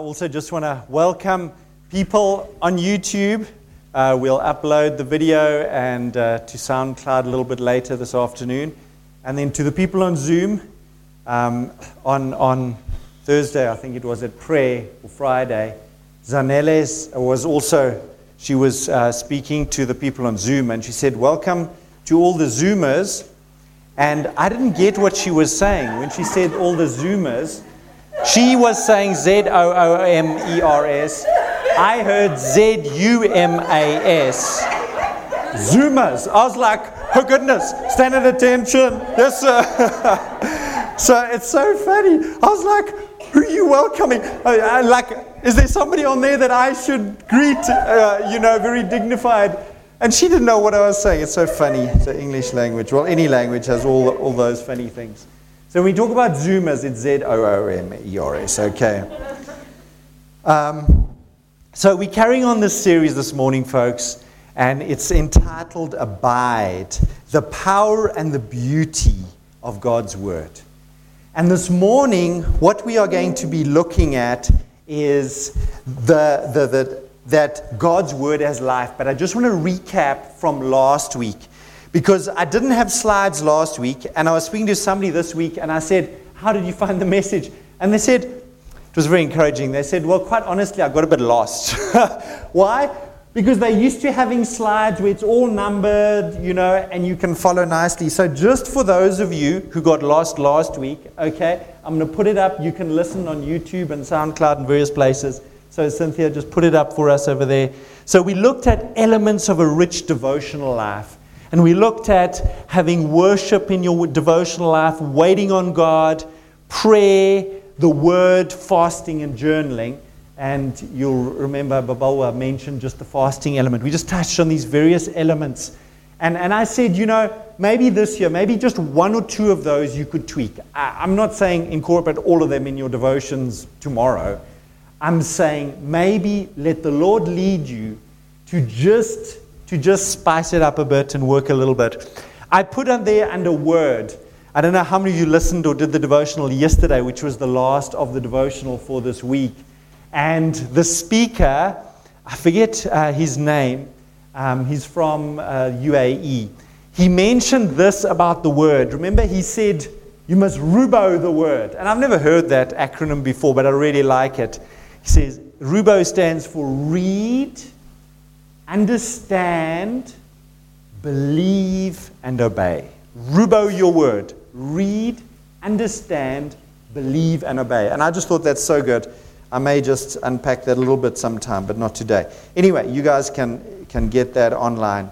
I also just want to welcome people on YouTube. Uh, we'll upload the video and uh, to SoundCloud a little bit later this afternoon. And then to the people on Zoom um, on, on Thursday, I think it was at prayer or Friday, Zaneles was also, she was uh, speaking to the people on Zoom and she said, Welcome to all the Zoomers. And I didn't get what she was saying when she said all the Zoomers. She was saying Z O O M E R S. I heard Z U M A S. Zoomers. I was like, oh goodness, stand at attention. Yes, sir. so it's so funny. I was like, who are you welcoming? Uh, like, is there somebody on there that I should greet, uh, you know, very dignified? And she didn't know what I was saying. It's so funny, the English language. Well, any language has all, all those funny things. So when we talk about Zoomers, it's Z O O M E R S, okay? Um, so we're carrying on this series this morning, folks, and it's entitled Abide The Power and the Beauty of God's Word. And this morning, what we are going to be looking at is the, the, the, that God's Word has life. But I just want to recap from last week because I didn't have slides last week, and I was speaking to somebody this week, and I said, How did you find the message? And they said, It was very encouraging. They said, Well, quite honestly, I got a bit lost. Why? Because they're used to having slides where it's all numbered, you know, and you can follow nicely. So, just for those of you who got lost last week, okay, I'm going to put it up. You can listen on YouTube and SoundCloud and various places. So, Cynthia, just put it up for us over there. So, we looked at elements of a rich devotional life. And we looked at having worship in your devotional life, waiting on God, prayer, the word, fasting, and journaling. And you'll remember Babawa mentioned just the fasting element. We just touched on these various elements. And, and I said, you know, maybe this year, maybe just one or two of those you could tweak. I, I'm not saying incorporate all of them in your devotions tomorrow. I'm saying maybe let the Lord lead you to just to just spice it up a bit and work a little bit. I put on there under word. I don't know how many of you listened or did the devotional yesterday, which was the last of the devotional for this week. And the speaker, I forget uh, his name, um, he's from uh, UAE. He mentioned this about the word. Remember, he said, You must rubo the word. And I've never heard that acronym before, but I really like it. He says, Rubo stands for read, understand, believe, and obey. Rubo your word. Read, understand, believe, and obey. And I just thought that's so good. I may just unpack that a little bit sometime, but not today. Anyway, you guys can, can get that online.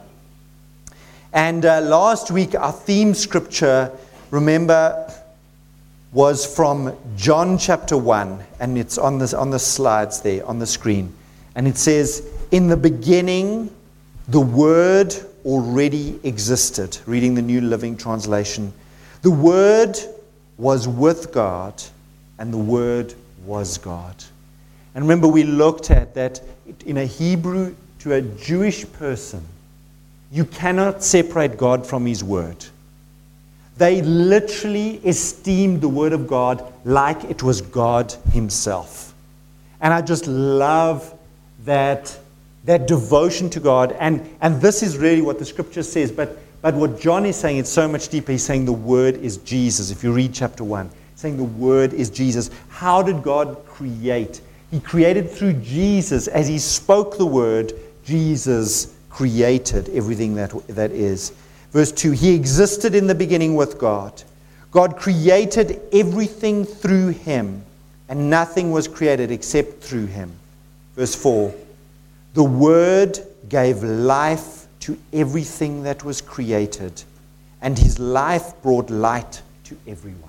And uh, last week, our theme scripture, remember, was from John chapter 1, and it's on, this, on the slides there on the screen. And it says, In the beginning, the Word already existed. Reading the New Living Translation. The Word was with God, and the Word was God. And remember, we looked at that in a Hebrew to a Jewish person, you cannot separate God from His Word. They literally esteemed the Word of God like it was God Himself. And I just love that, that devotion to God. And, and this is really what the scripture says. But, but what John is saying, it's so much deeper. He's saying the word is Jesus. If you read chapter 1, saying the word is Jesus. How did God create? He created through Jesus. As he spoke the word, Jesus created everything that, that is. Verse 2 He existed in the beginning with God. God created everything through him, and nothing was created except through him. Verse 4 The Word gave life to everything that was created, and His life brought light to everyone.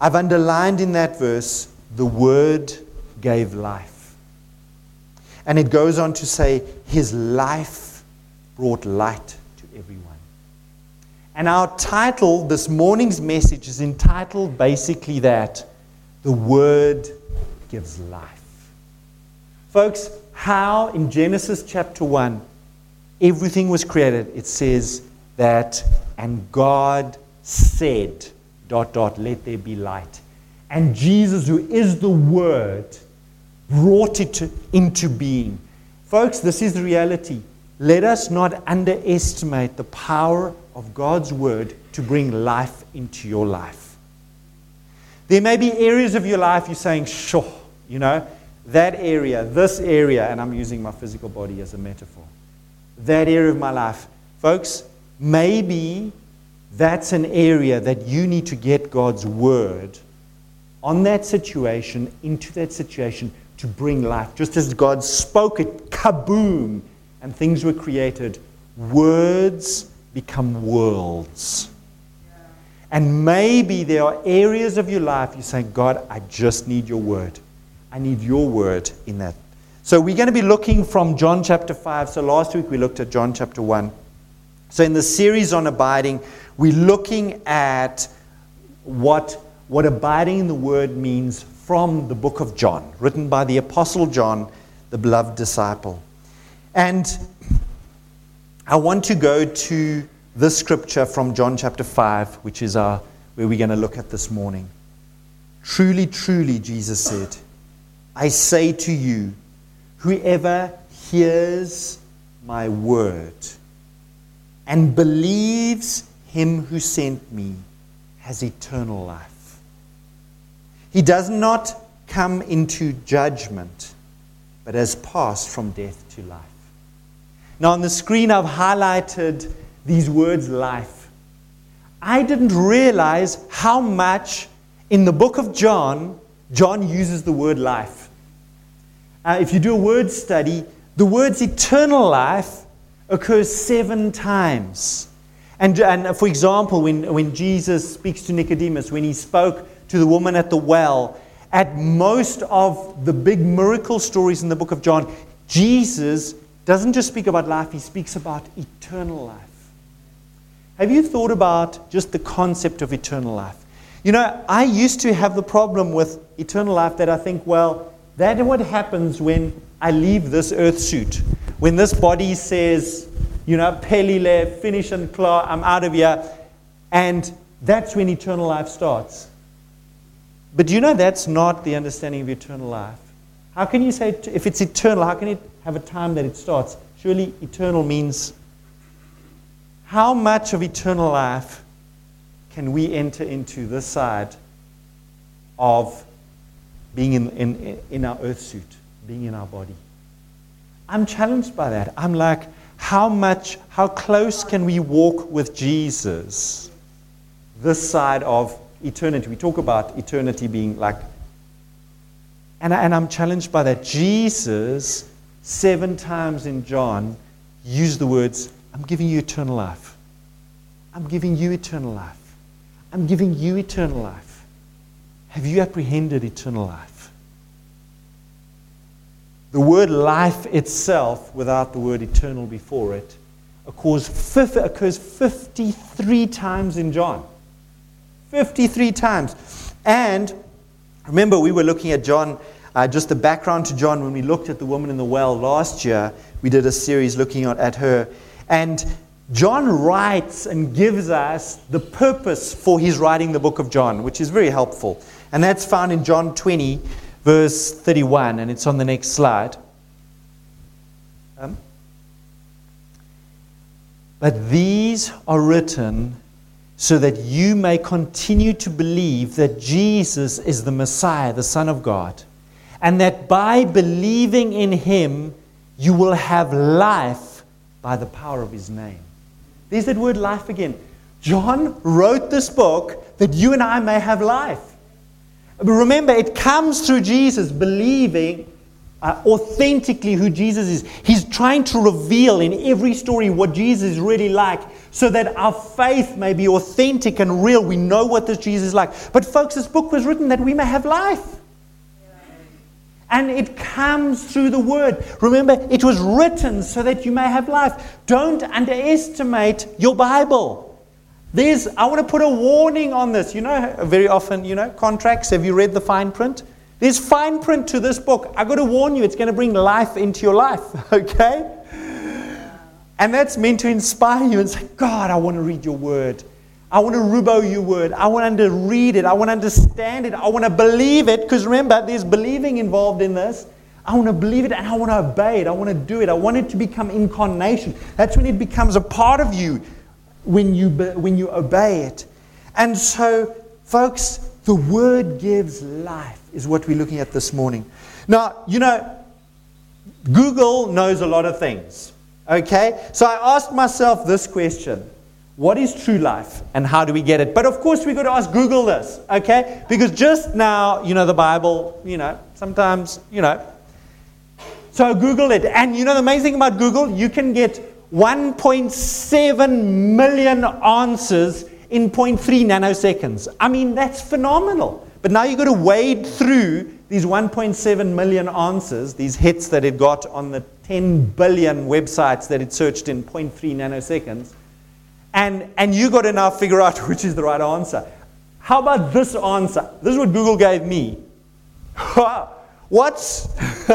I've underlined in that verse the Word gave life. And it goes on to say, His life brought light to everyone. And our title, this morning's message, is entitled basically that The Word gives life. Folks, how in Genesis chapter 1 everything was created, it says that, and God said, dot, dot, let there be light. And Jesus, who is the Word, brought it to, into being. Folks, this is reality. Let us not underestimate the power of God's Word to bring life into your life. There may be areas of your life you're saying, sure, you know, that area, this area, and I'm using my physical body as a metaphor, that area of my life. Folks, maybe that's an area that you need to get God's word on that situation, into that situation, to bring life. Just as God spoke it, kaboom, and things were created, words become worlds. And maybe there are areas of your life you're saying, God, I just need your word. I need your word in that. So we're going to be looking from John chapter 5. So last week we looked at John chapter 1. So in the series on abiding, we're looking at what, what abiding in the word means from the book of John, written by the Apostle John, the beloved disciple. And I want to go to this scripture from John chapter 5, which is our, where we're going to look at this morning. Truly, truly, Jesus said, I say to you, whoever hears my word and believes him who sent me has eternal life. He does not come into judgment, but has passed from death to life. Now, on the screen, I've highlighted these words life. I didn't realize how much in the book of John, John uses the word life uh, if you do a word study, the words eternal life occurs seven times. And, and for example, when, when Jesus speaks to Nicodemus, when he spoke to the woman at the well, at most of the big miracle stories in the book of John, Jesus doesn't just speak about life, he speaks about eternal life. Have you thought about just the concept of eternal life? You know, I used to have the problem with eternal life that I think, well, that's what happens when I leave this earth suit. When this body says, you know, pelile, finish and claw, I'm out of here. And that's when eternal life starts. But do you know that's not the understanding of eternal life? How can you say, if it's eternal, how can it have a time that it starts? Surely eternal means how much of eternal life can we enter into this side of being in, in, in our earth suit, being in our body. I'm challenged by that. I'm like, how much, how close can we walk with Jesus this side of eternity? We talk about eternity being like, and, I, and I'm challenged by that. Jesus, seven times in John, used the words, I'm giving you eternal life. I'm giving you eternal life. I'm giving you eternal life. Have you apprehended eternal life? The word life itself, without the word eternal before it, occurs 53 times in John. 53 times. And remember, we were looking at John, uh, just the background to John when we looked at the woman in the well last year. We did a series looking at her. And John writes and gives us the purpose for his writing the book of John, which is very helpful. And that's found in John 20, verse 31, and it's on the next slide. Um, but these are written so that you may continue to believe that Jesus is the Messiah, the Son of God, and that by believing in him, you will have life by the power of his name. There's that word life again. John wrote this book that you and I may have life. But remember, it comes through Jesus believing uh, authentically who Jesus is. He's trying to reveal in every story what Jesus is really like so that our faith may be authentic and real. We know what this Jesus is like. But, folks, this book was written that we may have life. And it comes through the word. Remember, it was written so that you may have life. Don't underestimate your Bible. There's, I want to put a warning on this. You know, very often, you know, contracts, have you read the fine print? There's fine print to this book. I've got to warn you, it's going to bring life into your life, okay? And that's meant to inspire you and say, God, I want to read your word. I want to rubo your word. I want to read it. I want to understand it. I want to believe it. Because remember, there's believing involved in this. I want to believe it and I want to obey it. I want to do it. I want it to become incarnation. That's when it becomes a part of you when you, when you obey it. And so, folks, the word gives life, is what we're looking at this morning. Now, you know, Google knows a lot of things. Okay? So I asked myself this question what is true life and how do we get it? But of course, we've got to ask Google this, okay? Because just now, you know, the Bible, you know, sometimes, you know. So Google it. And you know, the amazing thing about Google, you can get 1.7 million answers in 0.3 nanoseconds. I mean, that's phenomenal. But now you've got to wade through these 1.7 million answers, these hits that it got on the 10 billion websites that it searched in 0.3 nanoseconds and, and you got to now figure out which is the right answer. How about this answer? This is what Google gave me. What's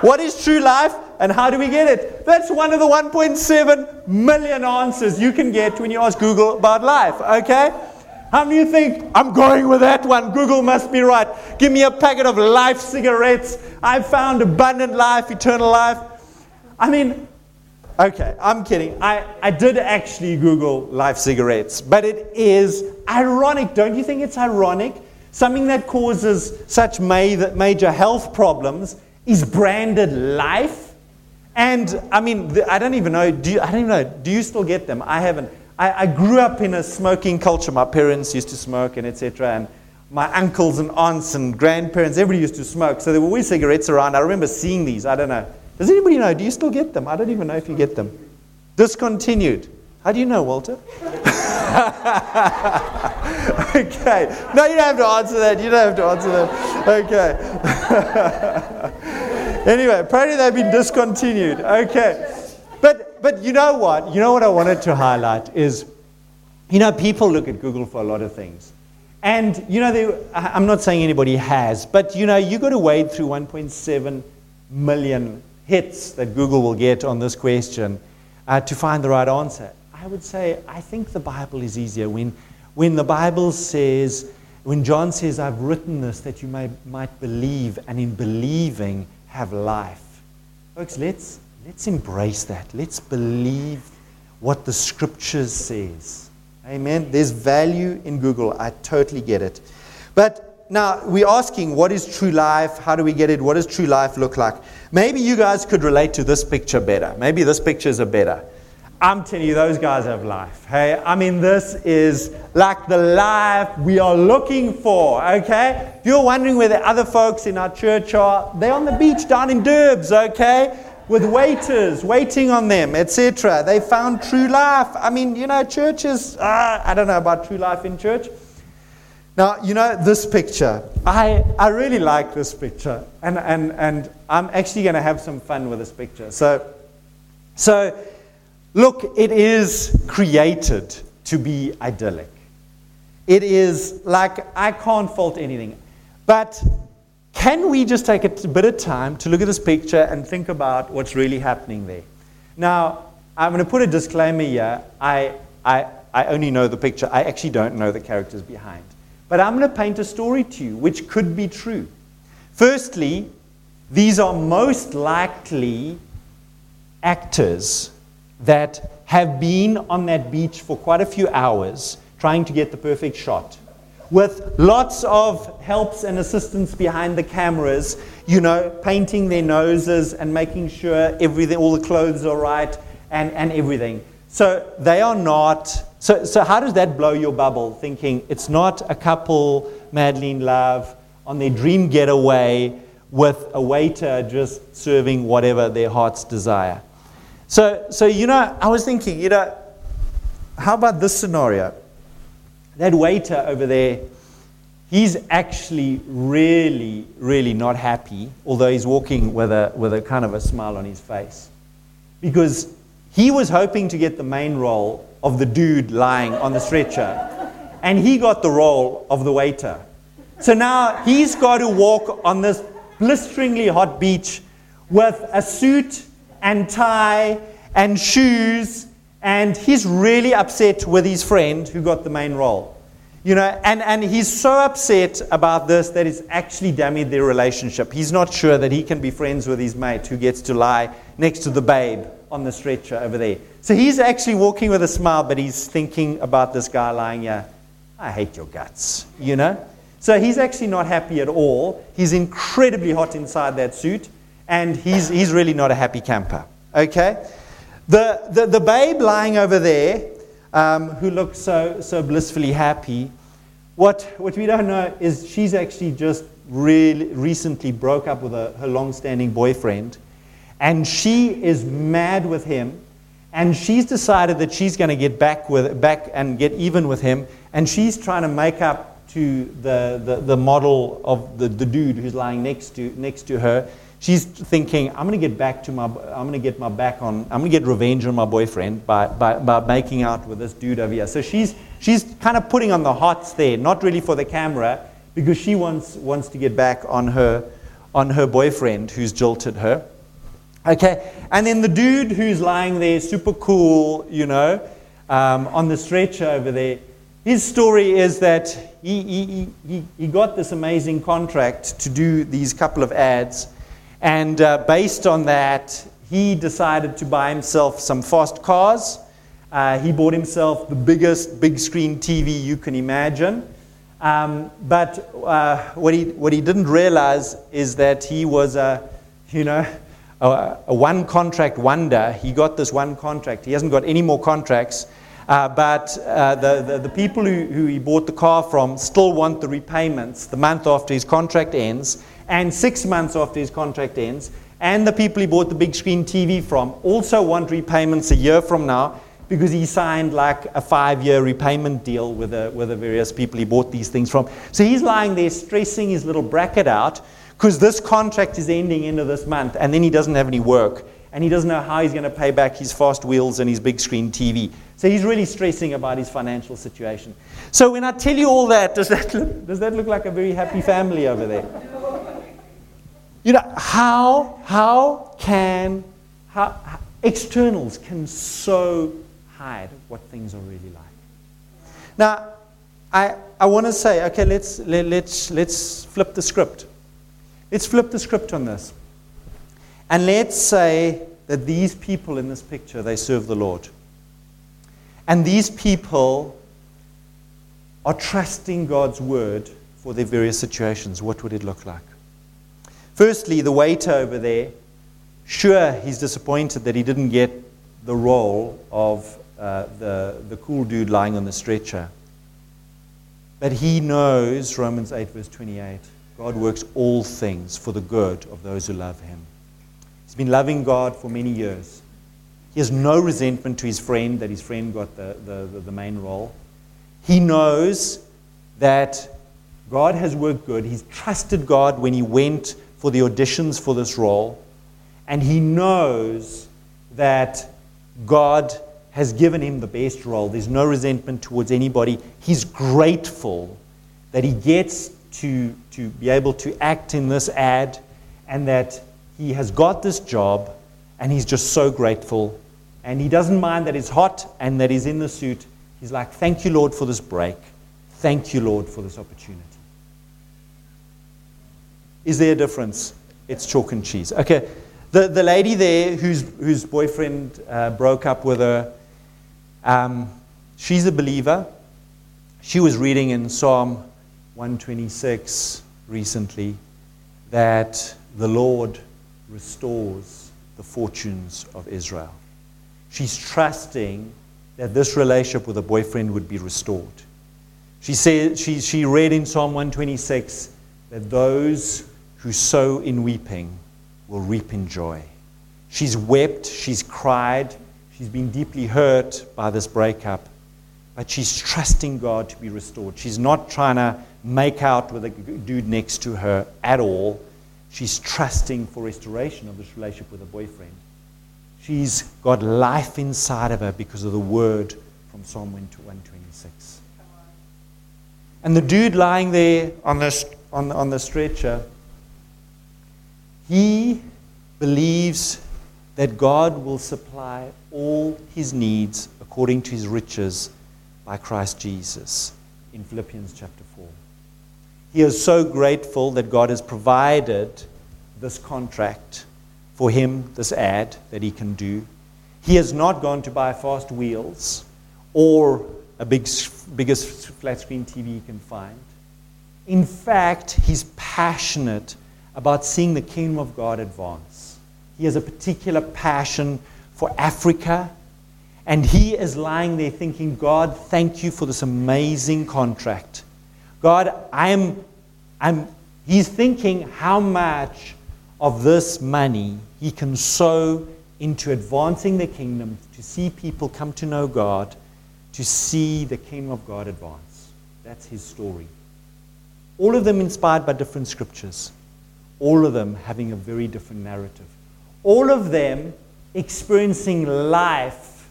what is true life and how do we get it? That's one of the 1.7 million answers you can get when you ask Google about life, okay? How many you think I'm going with that one? Google must be right. Give me a packet of life cigarettes. I found abundant life, eternal life. I mean, Okay, I'm kidding. I, I did actually Google life cigarettes, but it is ironic. Don't you think it's ironic? Something that causes such major health problems is branded life. And I mean, I don't even know. Do you, I don't even know. Do you still get them? I haven't. I, I grew up in a smoking culture. My parents used to smoke and etc. And my uncles and aunts and grandparents, everybody used to smoke. So there were always cigarettes around. I remember seeing these. I don't know. Does anybody know? Do you still get them? I don't even know if you get them. Discontinued. How do you know, Walter? okay. No, you don't have to answer that. You don't have to answer that. Okay. anyway, apparently they've been discontinued. Okay. But but you know what? You know what I wanted to highlight is, you know, people look at Google for a lot of things. And you know, they, I'm not saying anybody has, but you know, you've got to wade through 1.7 million hits that Google will get on this question uh, to find the right answer? I would say, I think the Bible is easier. When, when the Bible says, when John says, I've written this that you may, might believe, and in believing have life. Folks, let's, let's embrace that. Let's believe what the scriptures says. Amen. There's value in Google. I totally get it. But now we're asking what is true life? How do we get it? What does true life look like? Maybe you guys could relate to this picture better. Maybe this pictures are better. I'm telling you, those guys have life. Hey, I mean, this is like the life we are looking for. Okay? If you're wondering where the other folks in our church are, they're on the beach down in Durbs, okay? With waiters waiting on them, etc. They found true life. I mean, you know, churches, uh, I don't know about true life in church. Now, you know, this picture, I, I really like this picture, and, and, and I'm actually going to have some fun with this picture. So, so, look, it is created to be idyllic. It is like, I can't fault anything. But can we just take a bit of time to look at this picture and think about what's really happening there? Now, I'm going to put a disclaimer here. I, I, I only know the picture, I actually don't know the characters behind. But I'm going to paint a story to you which could be true. Firstly, these are most likely actors that have been on that beach for quite a few hours trying to get the perfect shot. With lots of helps and assistance behind the cameras, you know, painting their noses and making sure everything, all the clothes are right and, and everything. So they are not so, so how does that blow your bubble? Thinking it's not a couple madly in love on their dream getaway with a waiter just serving whatever their hearts desire. So, so you know, I was thinking, you know, how about this scenario? That waiter over there, he's actually really, really not happy, although he's walking with a, with a kind of a smile on his face. Because he was hoping to get the main role of the dude lying on the stretcher. And he got the role of the waiter. So now he's got to walk on this blisteringly hot beach with a suit and tie and shoes And he's really upset with his friend who got the main role. You know, and, and he's so upset about this that it's actually damaged their relationship. He's not sure that he can be friends with his mate who gets to lie next to the babe on the stretcher over there. So he's actually walking with a smile, but he's thinking about this guy lying here. I hate your guts, you know? So he's actually not happy at all. He's incredibly hot inside that suit, and he's, he's really not a happy camper. Okay? The, the, the babe lying over there, um, who looks so, so blissfully happy, what, what we don't know is she's actually just really recently broke up with a, her long standing boyfriend, and she is mad with him. And she's decided that she's going to get back, with, back and get even with him, and she's trying to make up to the, the, the model of the, the dude who's lying next to, next to her. She's thinking, I'm going to get back to my, I'm going to get my back on, I'm going to get revenge on my boyfriend by, by, by making out with this dude over here. So she's, she's kind of putting on the hots there, not really for the camera, because she wants, wants to get back on her, on her boyfriend who's jilted her. Okay, and then the dude who's lying there, super cool, you know, um, on the stretcher over there, his story is that he, he, he, he got this amazing contract to do these couple of ads. And uh, based on that, he decided to buy himself some fast cars. Uh, he bought himself the biggest big screen TV you can imagine. Um, but uh, what, he, what he didn't realize is that he was a, you know, a, a one contract wonder. He got this one contract. He hasn't got any more contracts. Uh, but uh, the, the, the, people who, who he bought the car from still want the repayments the month after his contract ends and six months after his contract ends. And the people he bought the big screen TV from also want repayments a year from now because he signed like a five year repayment deal with the, with the various people he bought these things from. So he's lying there stressing his little bracket out because this contract is ending end of this month and then he doesn't have any work and he doesn't know how he's going to pay back his fast wheels and his big screen TV. So he's really stressing about his financial situation. So when I tell you all that, does that look, does that look like a very happy family over there? You know, how, how can, how, externals can so hide what things are really like. Now, I, I want to say, okay, let's, let, let's, let's flip the script. Let's flip the script on this. And let's say that these people in this picture, they serve the Lord. And these people are trusting God's word for their various situations. What would it look like? Firstly, the waiter over there, sure, he's disappointed that he didn't get the role of uh, the, the cool dude lying on the stretcher. But he knows, Romans 8, verse 28, God works all things for the good of those who love him. He's been loving God for many years. He has no resentment to his friend that his friend got the, the, the, the main role. He knows that God has worked good. He's trusted God when he went for the auditions for this role. And he knows that God has given him the best role. There's no resentment towards anybody. He's grateful that he gets to, to be able to act in this ad and that he has got this job and he's just so grateful. And he doesn't mind that it's hot and that he's in the suit. He's like, Thank you, Lord, for this break. Thank you, Lord, for this opportunity. Is there a difference? It's chalk and cheese. Okay, the, the lady there whose, whose boyfriend uh, broke up with her, um, she's a believer. She was reading in Psalm 126 recently that the Lord restores the fortunes of Israel. She's trusting that this relationship with a boyfriend would be restored. She, said, she, she read in Psalm 126 that those who sow in weeping will reap in joy. She's wept, she's cried, she's been deeply hurt by this breakup, but she's trusting God to be restored. She's not trying to make out with a dude next to her at all. She's trusting for restoration of this relationship with her boyfriend. She's got life inside of her because of the word from Psalm 126. And the dude lying there on the, on, on the stretcher, he believes that God will supply all his needs according to his riches by Christ Jesus in Philippians chapter 4. He is so grateful that God has provided this contract for him, this ad that he can do. He has not gone to buy fast wheels or a big, biggest flat screen TV he can find. In fact, he's passionate about seeing the kingdom of God advance. He has a particular passion for Africa, and he is lying there thinking, God, thank you for this amazing contract. God, I'm, I'm, he's thinking how much of this money he can sow into advancing the kingdom, to see people come to know God, to see the kingdom of God advance. That's his story. All of them inspired by different scriptures, all of them having a very different narrative, all of them experiencing life,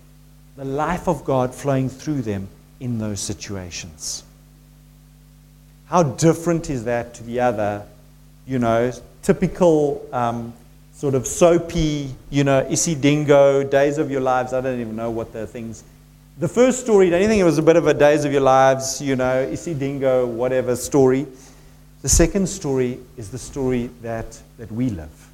the life of God flowing through them in those situations. How different is that to the other, you know, typical um, sort of soapy, you know, Isidingo, Days of Your Lives. I don't even know what the things the first story, you think it was a bit of a days of your lives, you know, Isidingo, whatever story? The second story is the story that, that we live.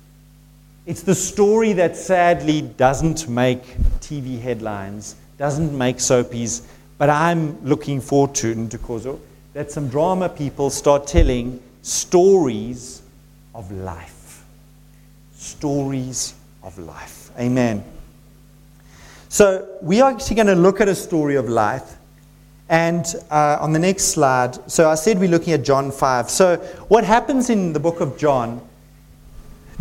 It's the story that sadly doesn't make TV headlines, doesn't make soapies, but I'm looking forward to because that some drama people start telling stories of life. Stories of life. Amen. So, we are actually going to look at a story of life. And uh, on the next slide, so I said we're looking at John 5. So, what happens in the book of John?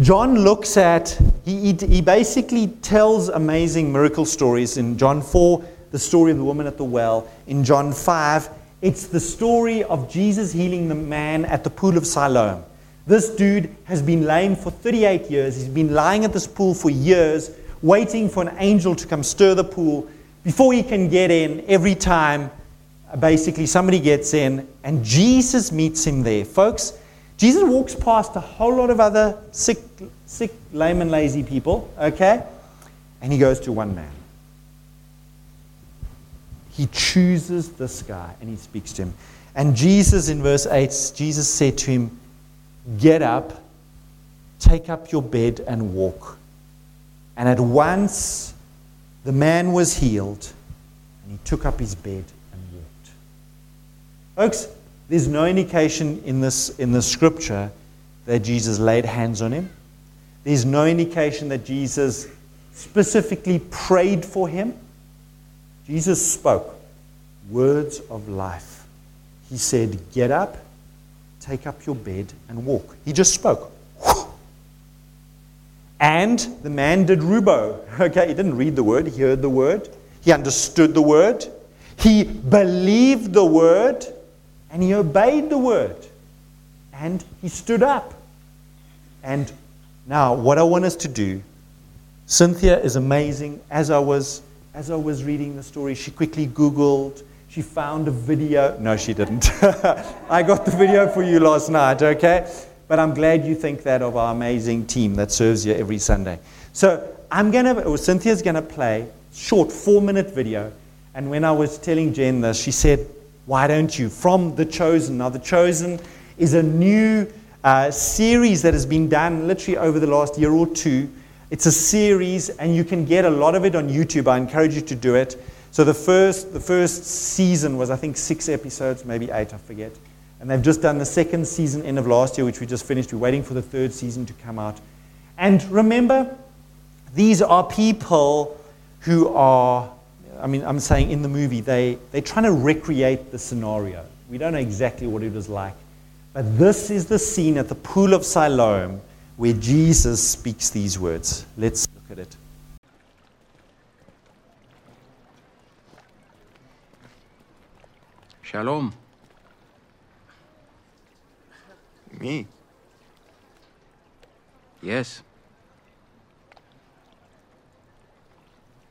John looks at, he, he basically tells amazing miracle stories. In John 4, the story of the woman at the well. In John 5, it's the story of Jesus healing the man at the pool of Siloam. This dude has been lame for 38 years. He's been lying at this pool for years waiting for an angel to come stir the pool before he can get in every time basically somebody gets in and Jesus meets him there. Folks, Jesus walks past a whole lot of other sick, sick, lame, and lazy people, okay? And he goes to one man. He chooses this guy and he speaks to him. And Jesus, in verse 8, Jesus said to him, Get up, take up your bed, and walk. And at once the man was healed, and he took up his bed. Folks, there's no indication in this, in the scripture that Jesus laid hands on him. There's no indication that Jesus specifically prayed for him. Jesus spoke words of life. He said, Get up, take up your bed, and walk. He just spoke. And the man did rubo. Okay, he didn't read the word, he heard the word, he understood the word, he believed the word, and he obeyed the word. And he stood up. And now, what I want us to do, Cynthia is amazing. As I was, as I was reading the story, she quickly Googled. She found a video. No, she didn't. I got the video for you last night, okay? but I'm glad you think that of our amazing team that serves you every Sunday. So I'm to, or Cynthia's to play short four minute video. And when I was telling Jen this, she said, why don't you? From The Chosen. Now, The Chosen is a new uh, series that has been done literally over the last year or two. It's a series, and you can get a lot of it on YouTube. I encourage you to do it. So the first, the first season was, I think, six episodes, maybe eight, I forget. And they've just done the second season end of last year, which we just finished. We're waiting for the third season to come out. And remember, these are people who are, I mean, I'm saying in the movie, they, they're trying to recreate the scenario. We don't know exactly what it was like. But this is the scene at the pool of Siloam where Jesus speaks these words. Let's look at it. Shalom. Me? Yes.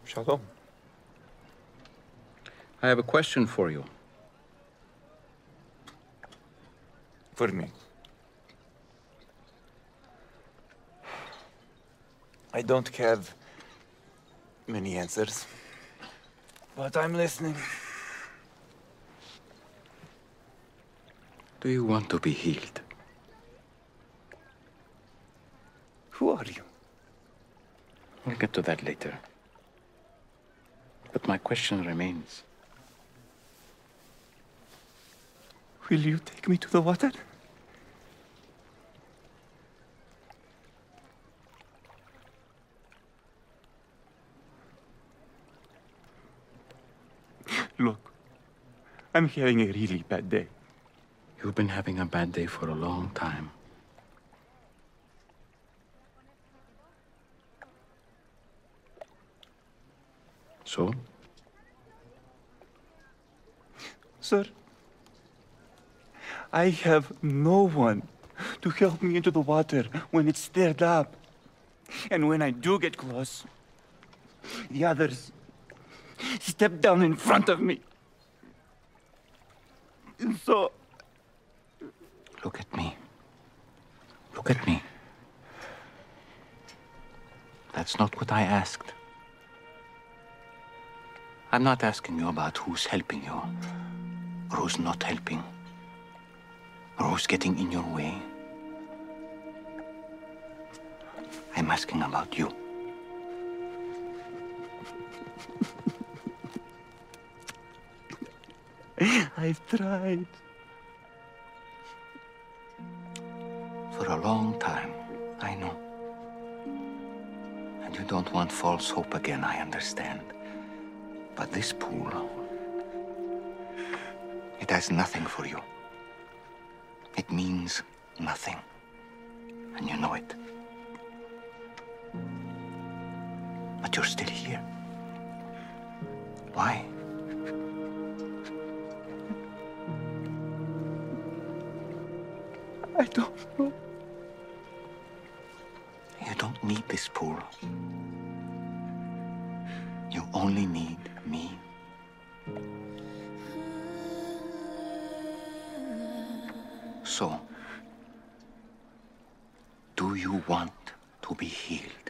Shalom. I have a question for you. For me. I don't have many answers. But I'm listening. Do you want to be healed? Who are you? We'll get to that later. But my question remains. Will you take me to the water? Look, I'm having a really bad day. You've been having a bad day for a long time. So? Sir, I have no one to help me into the water when it's stirred up. And when I do get close, the others step down in front of me. And so, Look at me. Look at me. That's not what I asked. I'm not asking you about who's helping you, or who's not helping, or who's getting in your way. I'm asking about you. I've tried. For a long time, I know. And you don't want false hope again, I understand. But this pool, it has nothing for you. It means nothing. And you know it. But you're still here. Why? I don't know. You don't need this pool. You only need me. So, do you want to be healed?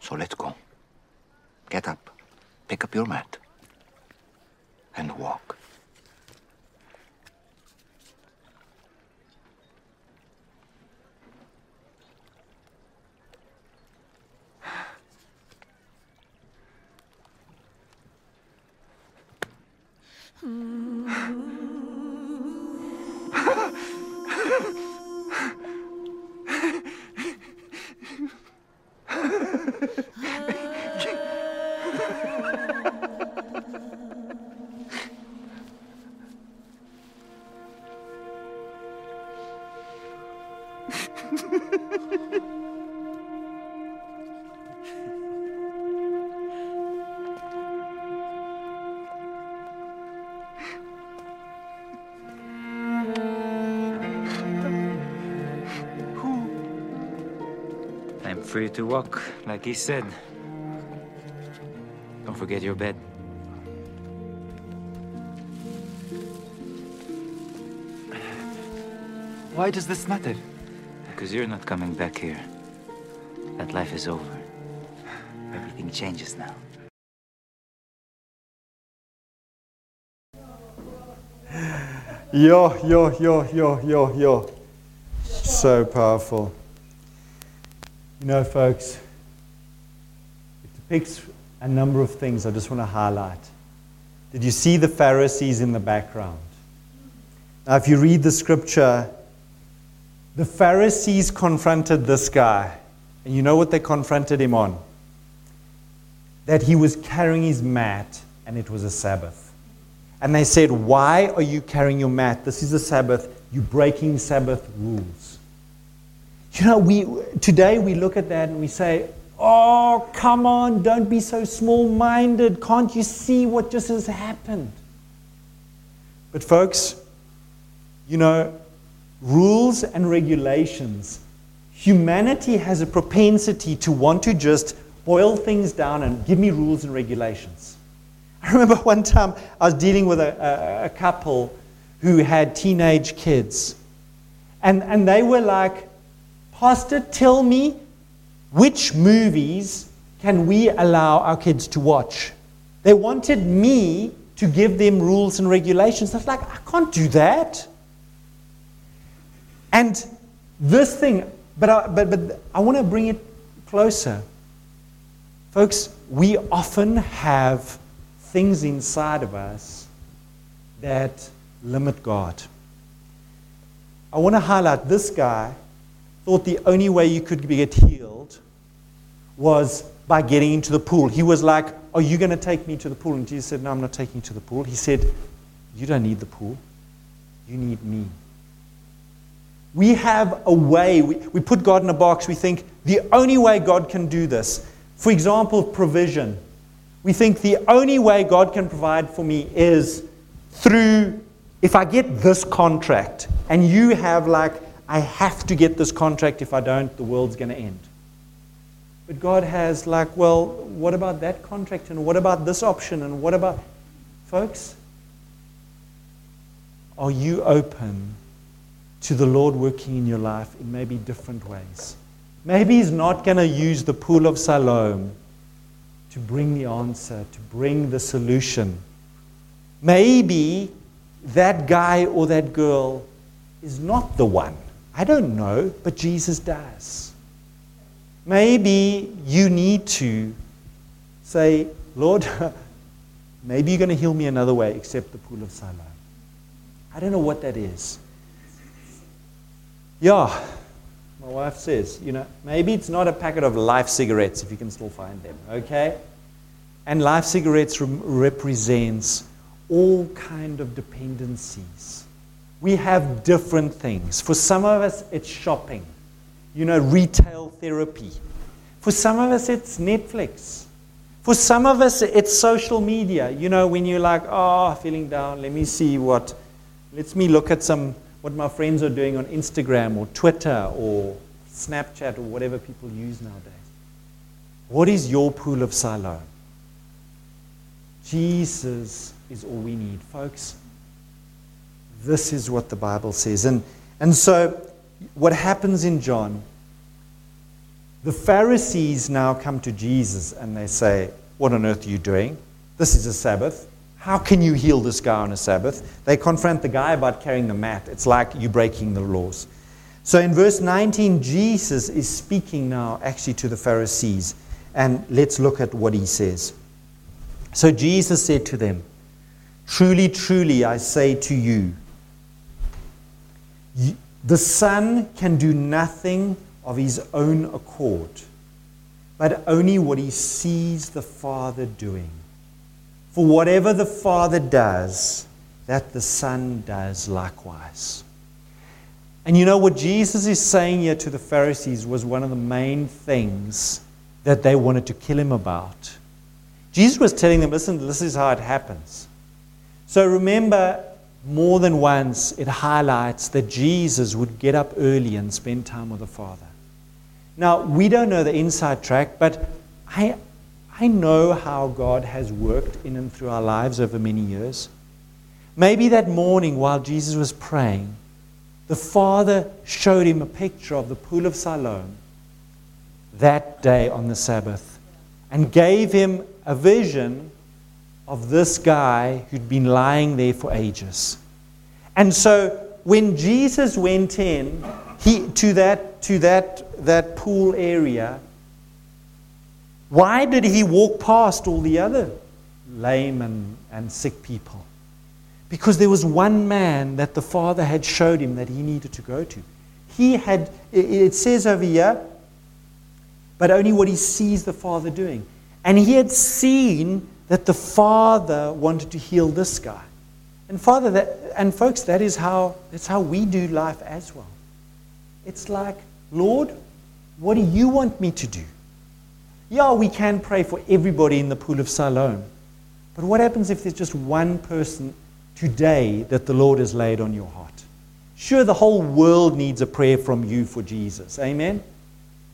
So let's go. Get up, pick up your mat, to walk, like he said. Don't forget your bed. Why does this matter? Because you're not coming back here. That life is over. Everything changes now. Yo, yo, yo, yo, yo, yo. So powerful. You know, folks, it depicts a number of things I just want to highlight. Did you see the Pharisees in the background? Now, if you read the scripture, the Pharisees confronted this guy. And you know what they confronted him on? That he was carrying his mat and it was a Sabbath. And they said, Why are you carrying your mat? This is a Sabbath. You're breaking Sabbath rules. You know, we, today we look at that and we say, Oh, come on, don't be so small minded. Can't you see what just has happened? But, folks, you know, rules and regulations, humanity has a propensity to want to just boil things down and give me rules and regulations. I remember one time I was dealing with a, a, a couple who had teenage kids. And, and they were like, Pastor, tell me which movies can we allow our kids to watch? They wanted me to give them rules and regulations. I was like, I can't do that. And this thing, but I, but, but I want to bring it closer. Folks, we often have things inside of us that limit God. I want to highlight this guy thought the only way you could get healed was by getting into the pool. He was like, Are you going to take me to the pool? And Jesus said, No, I'm not taking you to the pool. He said, You don't need the pool, you need me. We have a way, we, we put God in a box. We think the only way God can do this, for example, provision. We think the only way God can provide for me is through, if I get this contract, and you have like, I have to get this contract, if I don't, the world's going to end. But God has, like, well, what about that contract? And what about this option? And what about. Folks, are you open to the Lord working in your life in maybe different ways? Maybe He's not going to use the pool of Siloam to bring the answer, to bring the solution. Maybe that guy or that girl is not the one. I don't know, but Jesus does. Maybe you need to say, Lord, maybe you're going to heal me another way except the pool of Siloam. I don't know what that is. Yeah, my wife says, you know, maybe it's not a packet of life cigarettes if you can still find them, okay? And life cigarettes re- represents all kind of dependencies. We have different things. For some of us, it's shopping you know, retail therapy. For some of us, it's Netflix. For some of us, it's social media. You know, when you're like, oh, feeling down, let me see what, let me look at some, what my friends are doing on Instagram or Twitter or Snapchat or whatever people use nowadays. What is your pool of Siloam? Jesus is all we need, folks. This is what the Bible says. And, and so what happens in John, the Pharisees now come to Jesus and they say, What on earth are you doing? This is a Sabbath. How can you heal this guy on a Sabbath? They confront the guy about carrying the mat. It's like you're breaking the laws. So in verse 19, Jesus is speaking now actually to the Pharisees. And let's look at what he says. So Jesus said to them, Truly, truly, I say to you, the Son can do nothing of his own accord, but only what he sees the Father doing. For whatever the Father does, that the Son does likewise. And you know what Jesus is saying here to the Pharisees was one of the main things that they wanted to kill him about. Jesus was telling them, listen, this is how it happens. So remember, more than once, it highlights that Jesus would get up early and spend time with the Father. Now, we don't know the inside track, but I, I know how God has worked in and through our lives over many years. Maybe that morning while Jesus was praying, the Father showed him a picture of the Pool of Siloam that day on the Sabbath and gave him a vision of this guy who'd been lying there for ages. And so when Jesus went in he, to, that, to that, that pool area, why did he walk past all the other lame and, and sick people? Because there was one man that the Father had showed him that he needed to go to. He had, it says over here, but only what he sees the Father doing. And he had seen that the Father wanted to heal this guy. And Father, that, and folks, that is how that's how we do life as well. It's like, Lord, what do you want me to do? Yeah, we can pray for everybody in the pool of Siloam. But what happens if there's just one person today that the Lord has laid on your heart? Sure, the whole world needs a prayer from you for Jesus. Amen?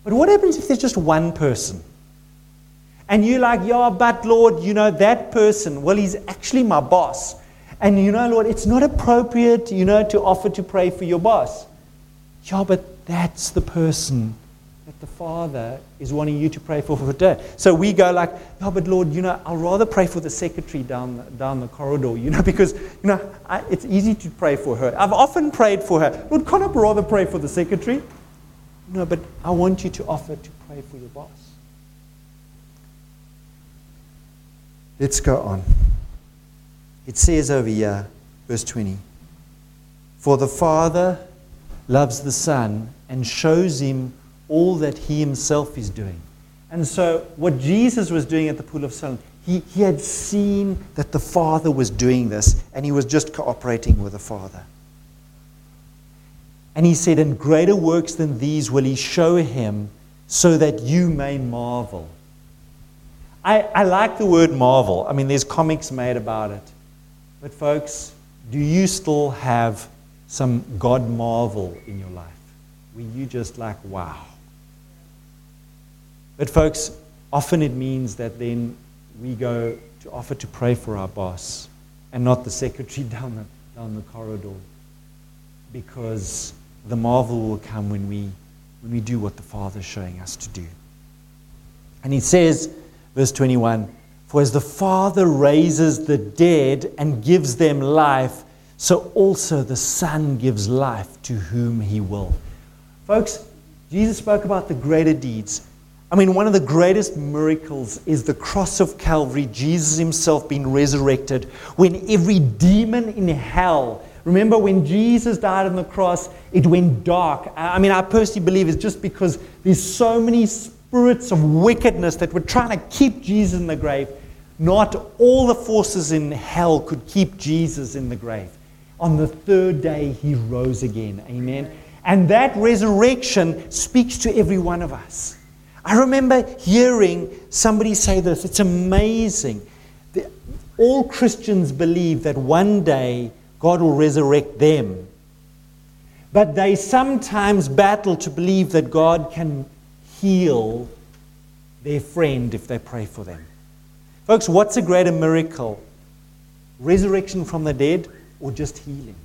But what happens if there's just one person? And you're like, yeah, but Lord, you know, that person, well, he's actually my boss. And you know, Lord, it's not appropriate, you know, to offer to pray for your boss. Yeah, but that's the person that the Father is wanting you to pray for for today. So we go like, yeah, but Lord, you know, I'll rather pray for the secretary down the, down the corridor, you know, because, you know, I, it's easy to pray for her. I've often prayed for her. Lord, can't I rather pray for the secretary? No, but I want you to offer to pray for your boss. Let's go on. It says over here, verse 20 For the Father loves the Son and shows him all that he himself is doing. And so, what Jesus was doing at the Pool of Siloam, he, he had seen that the Father was doing this, and he was just cooperating with the Father. And he said, And greater works than these will he show him, so that you may marvel. I, I like the word marvel. I mean, there's comics made about it. But, folks, do you still have some God marvel in your life? Were you just like, wow? But, folks, often it means that then we go to offer to pray for our boss and not the secretary down the, down the corridor because the marvel will come when we, when we do what the Father is showing us to do. And he says, verse 21 For as the Father raises the dead and gives them life, so also the Son gives life to whom he will. Folks, Jesus spoke about the greater deeds. I mean, one of the greatest miracles is the cross of Calvary, Jesus himself being resurrected, when every demon in hell, remember when Jesus died on the cross, it went dark. I mean, I personally believe it's just because there's so many spirits of wickedness that were trying to keep Jesus in the grave. Not all the forces in hell could keep Jesus in the grave. On the third day, he rose again. Amen. And that resurrection speaks to every one of us. I remember hearing somebody say this. It's amazing. All Christians believe that one day God will resurrect them. But they sometimes battle to believe that God can heal their friend if they pray for them. Folks, what's a greater miracle? Resurrection from the dead or just healing?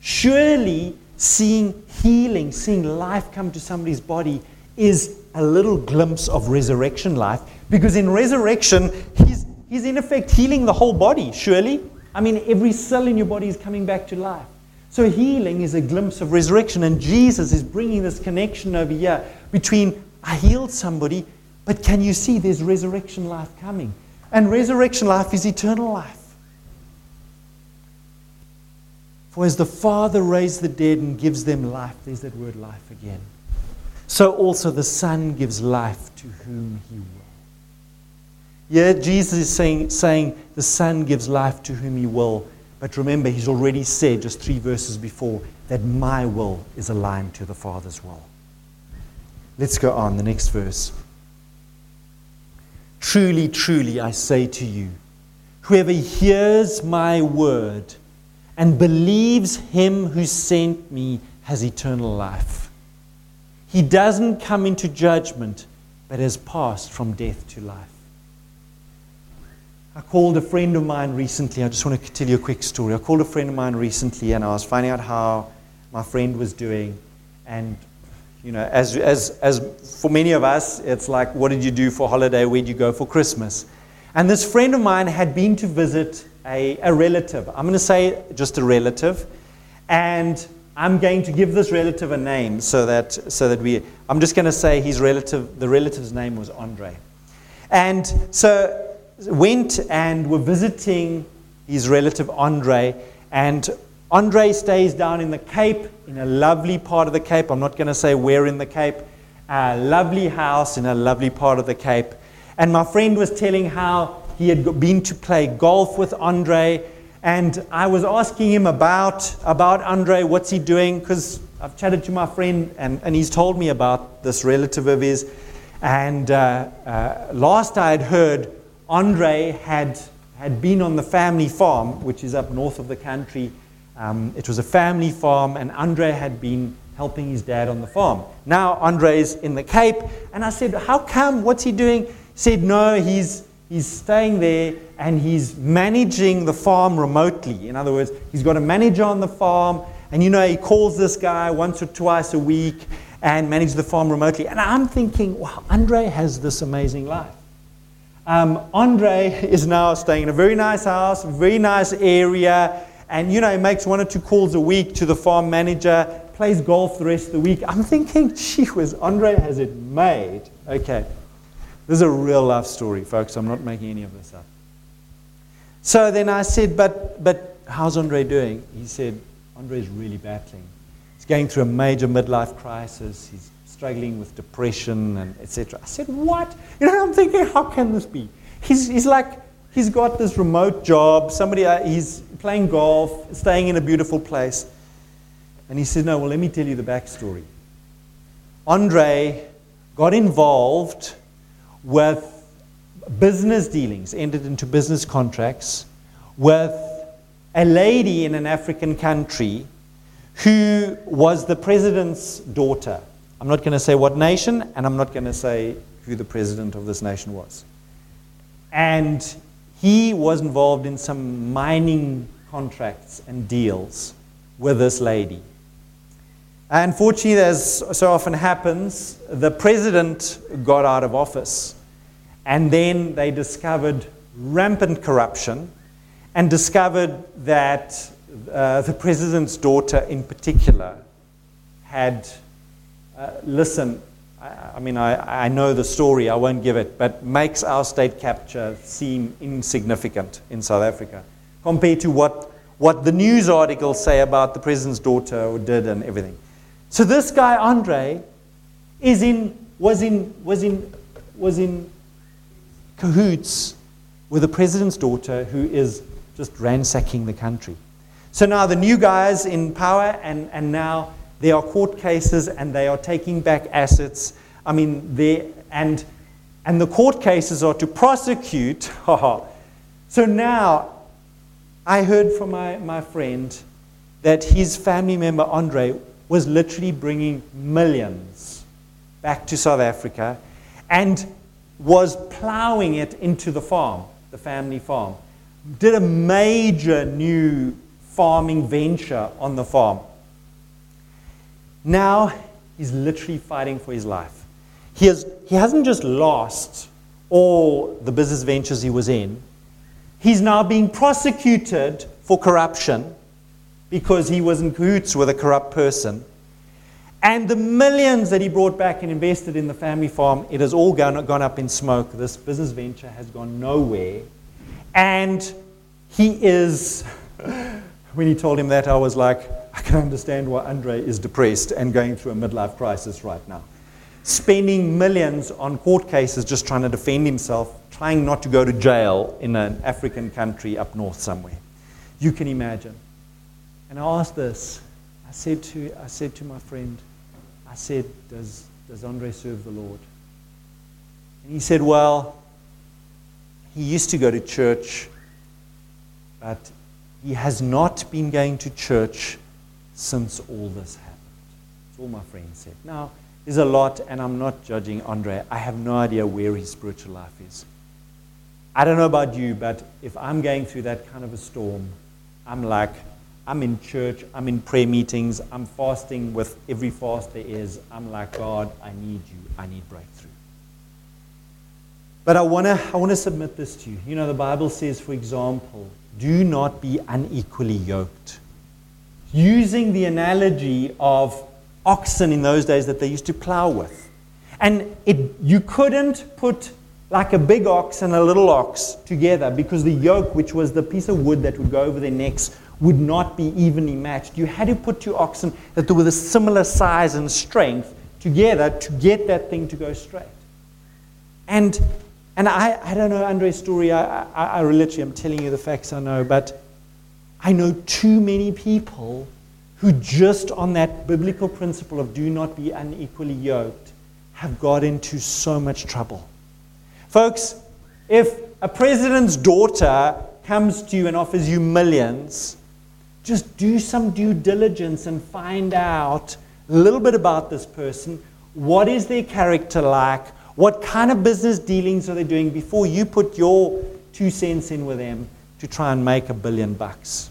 Surely seeing healing, seeing life come to somebody's body is a little glimpse of resurrection life because in resurrection, he's, he's in effect healing the whole body, surely. I mean, every cell in your body is coming back to life. So, healing is a glimpse of resurrection, and Jesus is bringing this connection over here between I healed somebody, but can you see there's resurrection life coming? And resurrection life is eternal life. For as the Father raised the dead and gives them life, there's that word life again. So also the Son gives life to whom he will. Yeah, Jesus is saying, saying the Son gives life to whom he will. But remember, he's already said just three verses before that my will is aligned to the Father's will. Let's go on, the next verse. Truly, truly, I say to you, whoever hears my word and believes him who sent me has eternal life. He doesn't come into judgment, but has passed from death to life. I called a friend of mine recently. I just want to tell you a quick story. I called a friend of mine recently and I was finding out how my friend was doing. And, you know, as, as, as for many of us, it's like, what did you do for holiday? Where'd you go for Christmas? And this friend of mine had been to visit a, a relative. I'm going to say just a relative. And I'm going to give this relative a name so that, so that we, I'm just going to say his relative, the relative's name was Andre. And so went and were visiting his relative Andre, and Andre stays down in the Cape, in a lovely part of the Cape. I'm not going to say where in the Cape. A lovely house in a lovely part of the Cape. And my friend was telling how he had been to play golf with Andre, and I was asking him about, about Andre, what's he doing? Because I've chatted to my friend, and, and he's told me about this relative of his. And uh, uh, last I had heard, Andre had, had been on the family farm, which is up north of the country. Um, it was a family farm, and Andre had been helping his dad on the farm. Now Andre's in the Cape, and I said, How come? What's he doing? He said, No, he's, he's staying there and he's managing the farm remotely. In other words, he's got a manager on the farm, And you know, he calls this guy once or twice a week and manages the farm remotely. And I'm thinking, wow, Andre has this amazing life. Um, Andre is now staying in a very nice house, very nice area, and you know, he makes one or two calls a week to the farm manager, plays golf the rest of the week. I'm thinking, gee whiz, Andre has it made. Okay. This is a real life story, folks. I'm not making any of this up. So then I said, but, but how's Andre doing? He said, Andre's really battling. He's going through a major midlife crisis. He's struggling with depression and etc. I said, what? You know, I'm thinking, how can this be? He's, he's like, he's got this remote job. Somebody, uh, he's playing golf, staying in a beautiful place. And he said, no, well, let me tell you the backstory. Andre got involved with business dealings, entered into business contracts with a lady in an African country who was the president's daughter. I'm not going to say what nation, and I'm not going to say who the president of this nation was. And he was involved in some mining contracts and deals with this lady. Unfortunately, as so often happens, the president got out of office. And then they discovered rampant corruption and discovered that uh, the president's daughter, in particular, had, uh, listen, I, mean, I, I know the story, I won't give it, but makes our state capture seem insignificant in South Africa compared to what, what the news articles say about the president's daughter did and everything. So this guy, Andre, is in, was, in, was, in, was in cahoots with the president's daughter who is just ransacking the country. So now the new guys in power, and, and now there are court cases and they are taking back assets. I mean, and, and the court cases are to prosecute. so now I heard from my, my friend that his family member, Andre, was literally bringing millions back to South Africa and was plowing it into the farm, the family farm. Did a major new farming venture on the farm. Now he's literally fighting for his life. He, has, he hasn't just lost all the business ventures he was in, he's now being prosecuted for corruption because he was in cahoots with a corrupt person. And the millions that he brought back and invested in the family farm, it has all gone, gone up in smoke. This business venture has gone nowhere. And he is, when he told him that, I was like, I can understand why Andre is depressed and going through a midlife crisis right now. Spending millions on court cases just trying to defend himself, trying not to go to jail in an African country up north somewhere. You can imagine. And I asked this. I said to, I said to my friend, I said, does, does Andre serve the Lord? And he said, Well, he used to go to church, but he has not been going to church since all this happened. That's all my friend said. Now, there's a lot, and I'm not judging Andre. I have no idea where his spiritual life is. I don't know about you, but if I'm going through that kind of a storm, I'm like, I'm in church, I'm in prayer meetings, I'm fasting with every fast there is. I'm like, God, I need you. I need breakthrough. But I want to I wanna submit this to you. You know, the Bible says, for example, do not be unequally yoked. Using the analogy of oxen in those days that they used to plow with. And it, you couldn't put like a big ox and a little ox together because the yoke, which was the piece of wood that would go over their necks, would not be evenly matched. You had to put two oxen that were the similar size and strength together to get that thing to go straight. And, and I, I don't know Andre's story. I, I, I literally am telling you the facts I know, but I know too many people who just on that biblical principle of do not be unequally yoked have got into so much trouble. Folks, if a president's daughter comes to you and offers you millions, just do some due diligence and find out a little bit about this person. What is their character like? What kind of business dealings are they doing before you put your two cents in with them to try and make a billion bucks?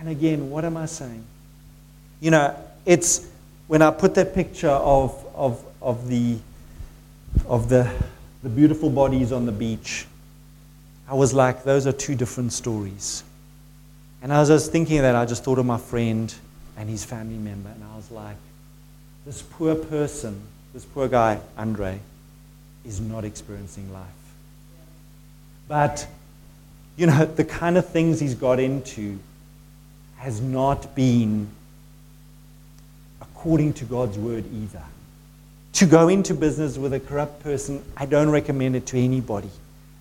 And again, what am I saying? You know, it's when I put that picture of, of, of, the, of the, the beautiful bodies on the beach, I was like, those are two different stories. And as I was thinking of that, I just thought of my friend and his family member, and I was like, this poor person, this poor guy, Andre, is not experiencing life. But, you know, the kind of things he's got into has not been according to God's word either. To go into business with a corrupt person, I don't recommend it to anybody.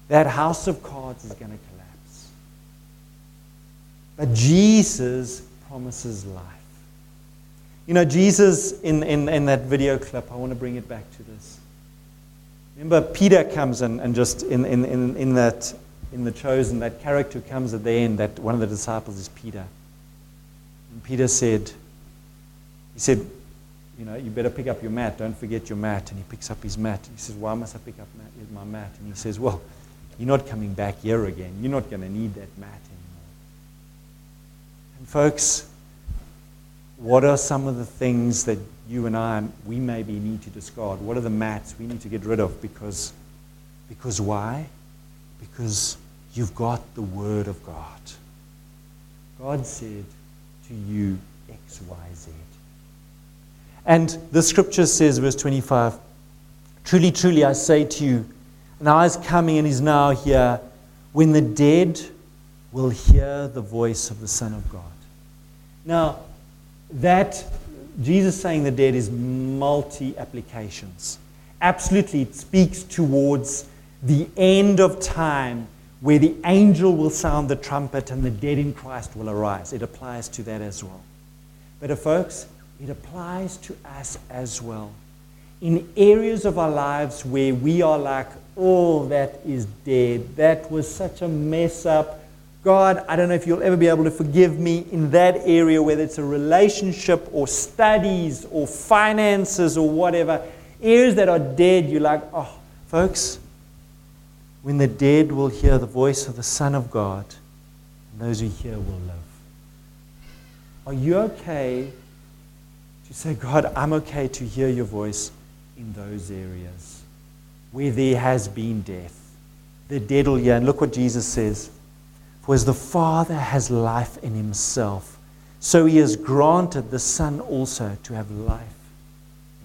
That house of cards is going to collapse. But Jesus promises life. You know, Jesus, in, in, in that video clip, I want to bring it back to this. Remember, Peter comes and, and just in, in, in, in, that, in the chosen, that character comes at the end, that one of the disciples is Peter. And Peter said, he said, you know, you better pick up your mat. Don't forget your mat. And he picks up his mat. He says, why must I pick up my mat? And he says, well, you're not coming back here again. You're not going to need that mat anymore. And folks, what are some of the things that you and I, we maybe need to discard? What are the mats we need to get rid of? Because, because why? Because you've got the Word of God. God said to you X, Y, Z. And the scripture says, verse 25, Truly, truly, I say to you, hour is coming and is now here when the dead will hear the voice of the Son of God. Now, that Jesus saying the dead is multi applications. Absolutely, it speaks towards the end of time where the angel will sound the trumpet and the dead in Christ will arise. It applies to that as well. But, uh, folks, it applies to us as well. In areas of our lives where we are like, oh, that is dead. That was such a mess up. God, I don't know if you'll ever be able to forgive me in that area, whether it's a relationship or studies or finances or whatever. Areas that are dead, you're like, oh, folks, when the dead will hear the voice of the Son of God, and those who hear will live. Are you okay to say, God, I'm okay to hear your voice in those areas where there has been death? The dead will hear. And look what Jesus says. For as the Father has life in himself, so he has granted the Son also to have life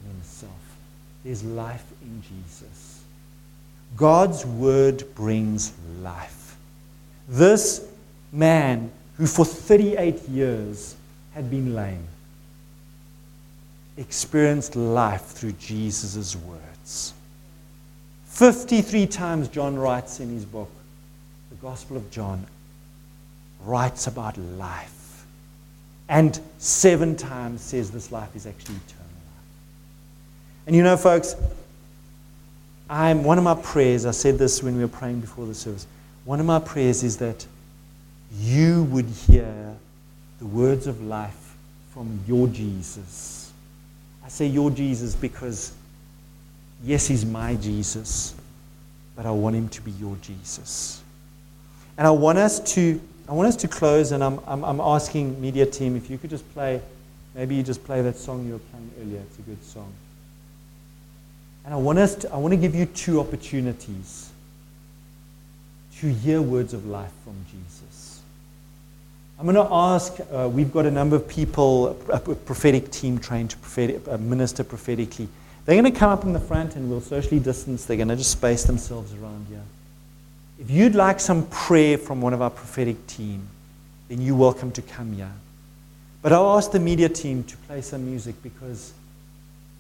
in himself. There's life in Jesus. God's word brings life. This man, who for 38 years had been lame, experienced life through Jesus' words. 53 times John writes in his book, the Gospel of John, writes about life. And seven times says this life is actually eternal life. And you know, folks, I'm, one of my prayers, I said this when we were praying before the service, one of my prayers is that you would hear the words of life from your Jesus. I say your Jesus because, yes, he's my Jesus, but I want him to be your Jesus. And I want us to I want us to close, and I'm, I'm, I'm, asking media team if you could just play, maybe you just play that song you were playing earlier. It's a good song. And I want us to, I want to give you two opportunities to hear words of life from Jesus. I'm going to ask, uh, we've got a number of people, a prophetic team trained to prophetic, uh, minister prophetically. They're going to come up in the front and we'll socially distance. They're going to just space themselves around here. If you'd like some prayer from one of our prophetic team, then you're welcome to come here. But I'll ask the media team to play some music because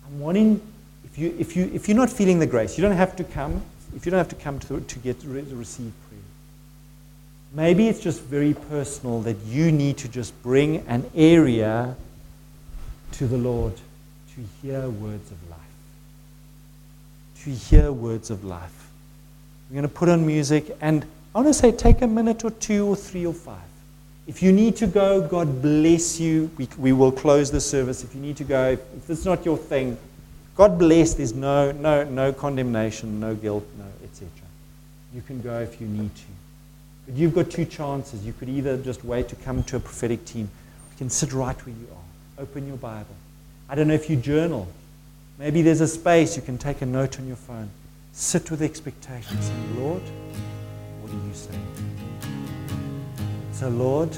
I'm wanting, if, you, if, you, if you're not feeling the grace, you don't have to come. If you don't have to come to, to get to receive prayer, maybe it's just very personal that you need to just bring an area to the Lord to hear words of life. To hear words of life. We're going to put on music, and I want to say take a minute or two or three or five. If you need to go, God bless you. We, we will close the service. If you need to go, if, if it's not your thing, God bless. There's no, no, no condemnation, no guilt, no, etc. You can go if you need to. But you've got two chances. You could either just wait to come to a prophetic team, you can sit right where you are. open your Bible. I don't know if you journal. Maybe there's a space you can take a note on your phone. Sit with expectation. Say, Lord, what do you say? So, Lord,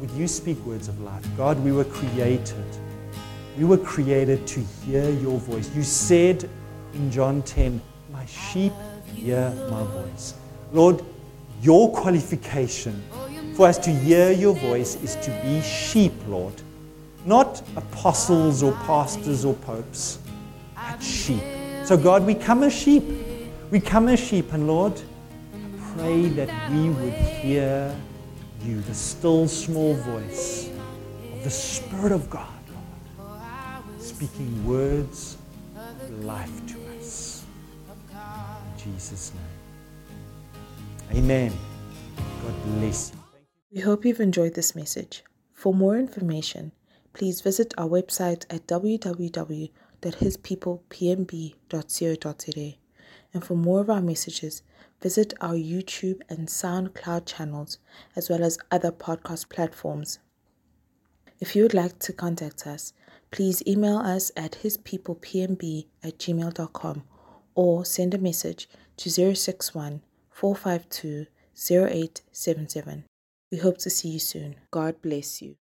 would you speak words of life? God, we were created. We were created to hear your voice. You said in John 10, My sheep hear my voice. Lord, your qualification for us to hear your voice is to be sheep, Lord. Not apostles or pastors or popes, but sheep. So, God, we come as sheep. We come as sheep, and Lord, I pray that we would hear you, the still small voice of the Spirit of God, Lord, speaking words of life to us. In Jesus' name. Amen. God bless you. We hope you've enjoyed this message. For more information, please visit our website at www.hispeoplepmb.co.za. And for more of our messages, visit our YouTube and SoundCloud channels, as well as other podcast platforms. If you would like to contact us, please email us at hispeoplepmb at gmail.com or send a message to 061 452 0877. We hope to see you soon. God bless you.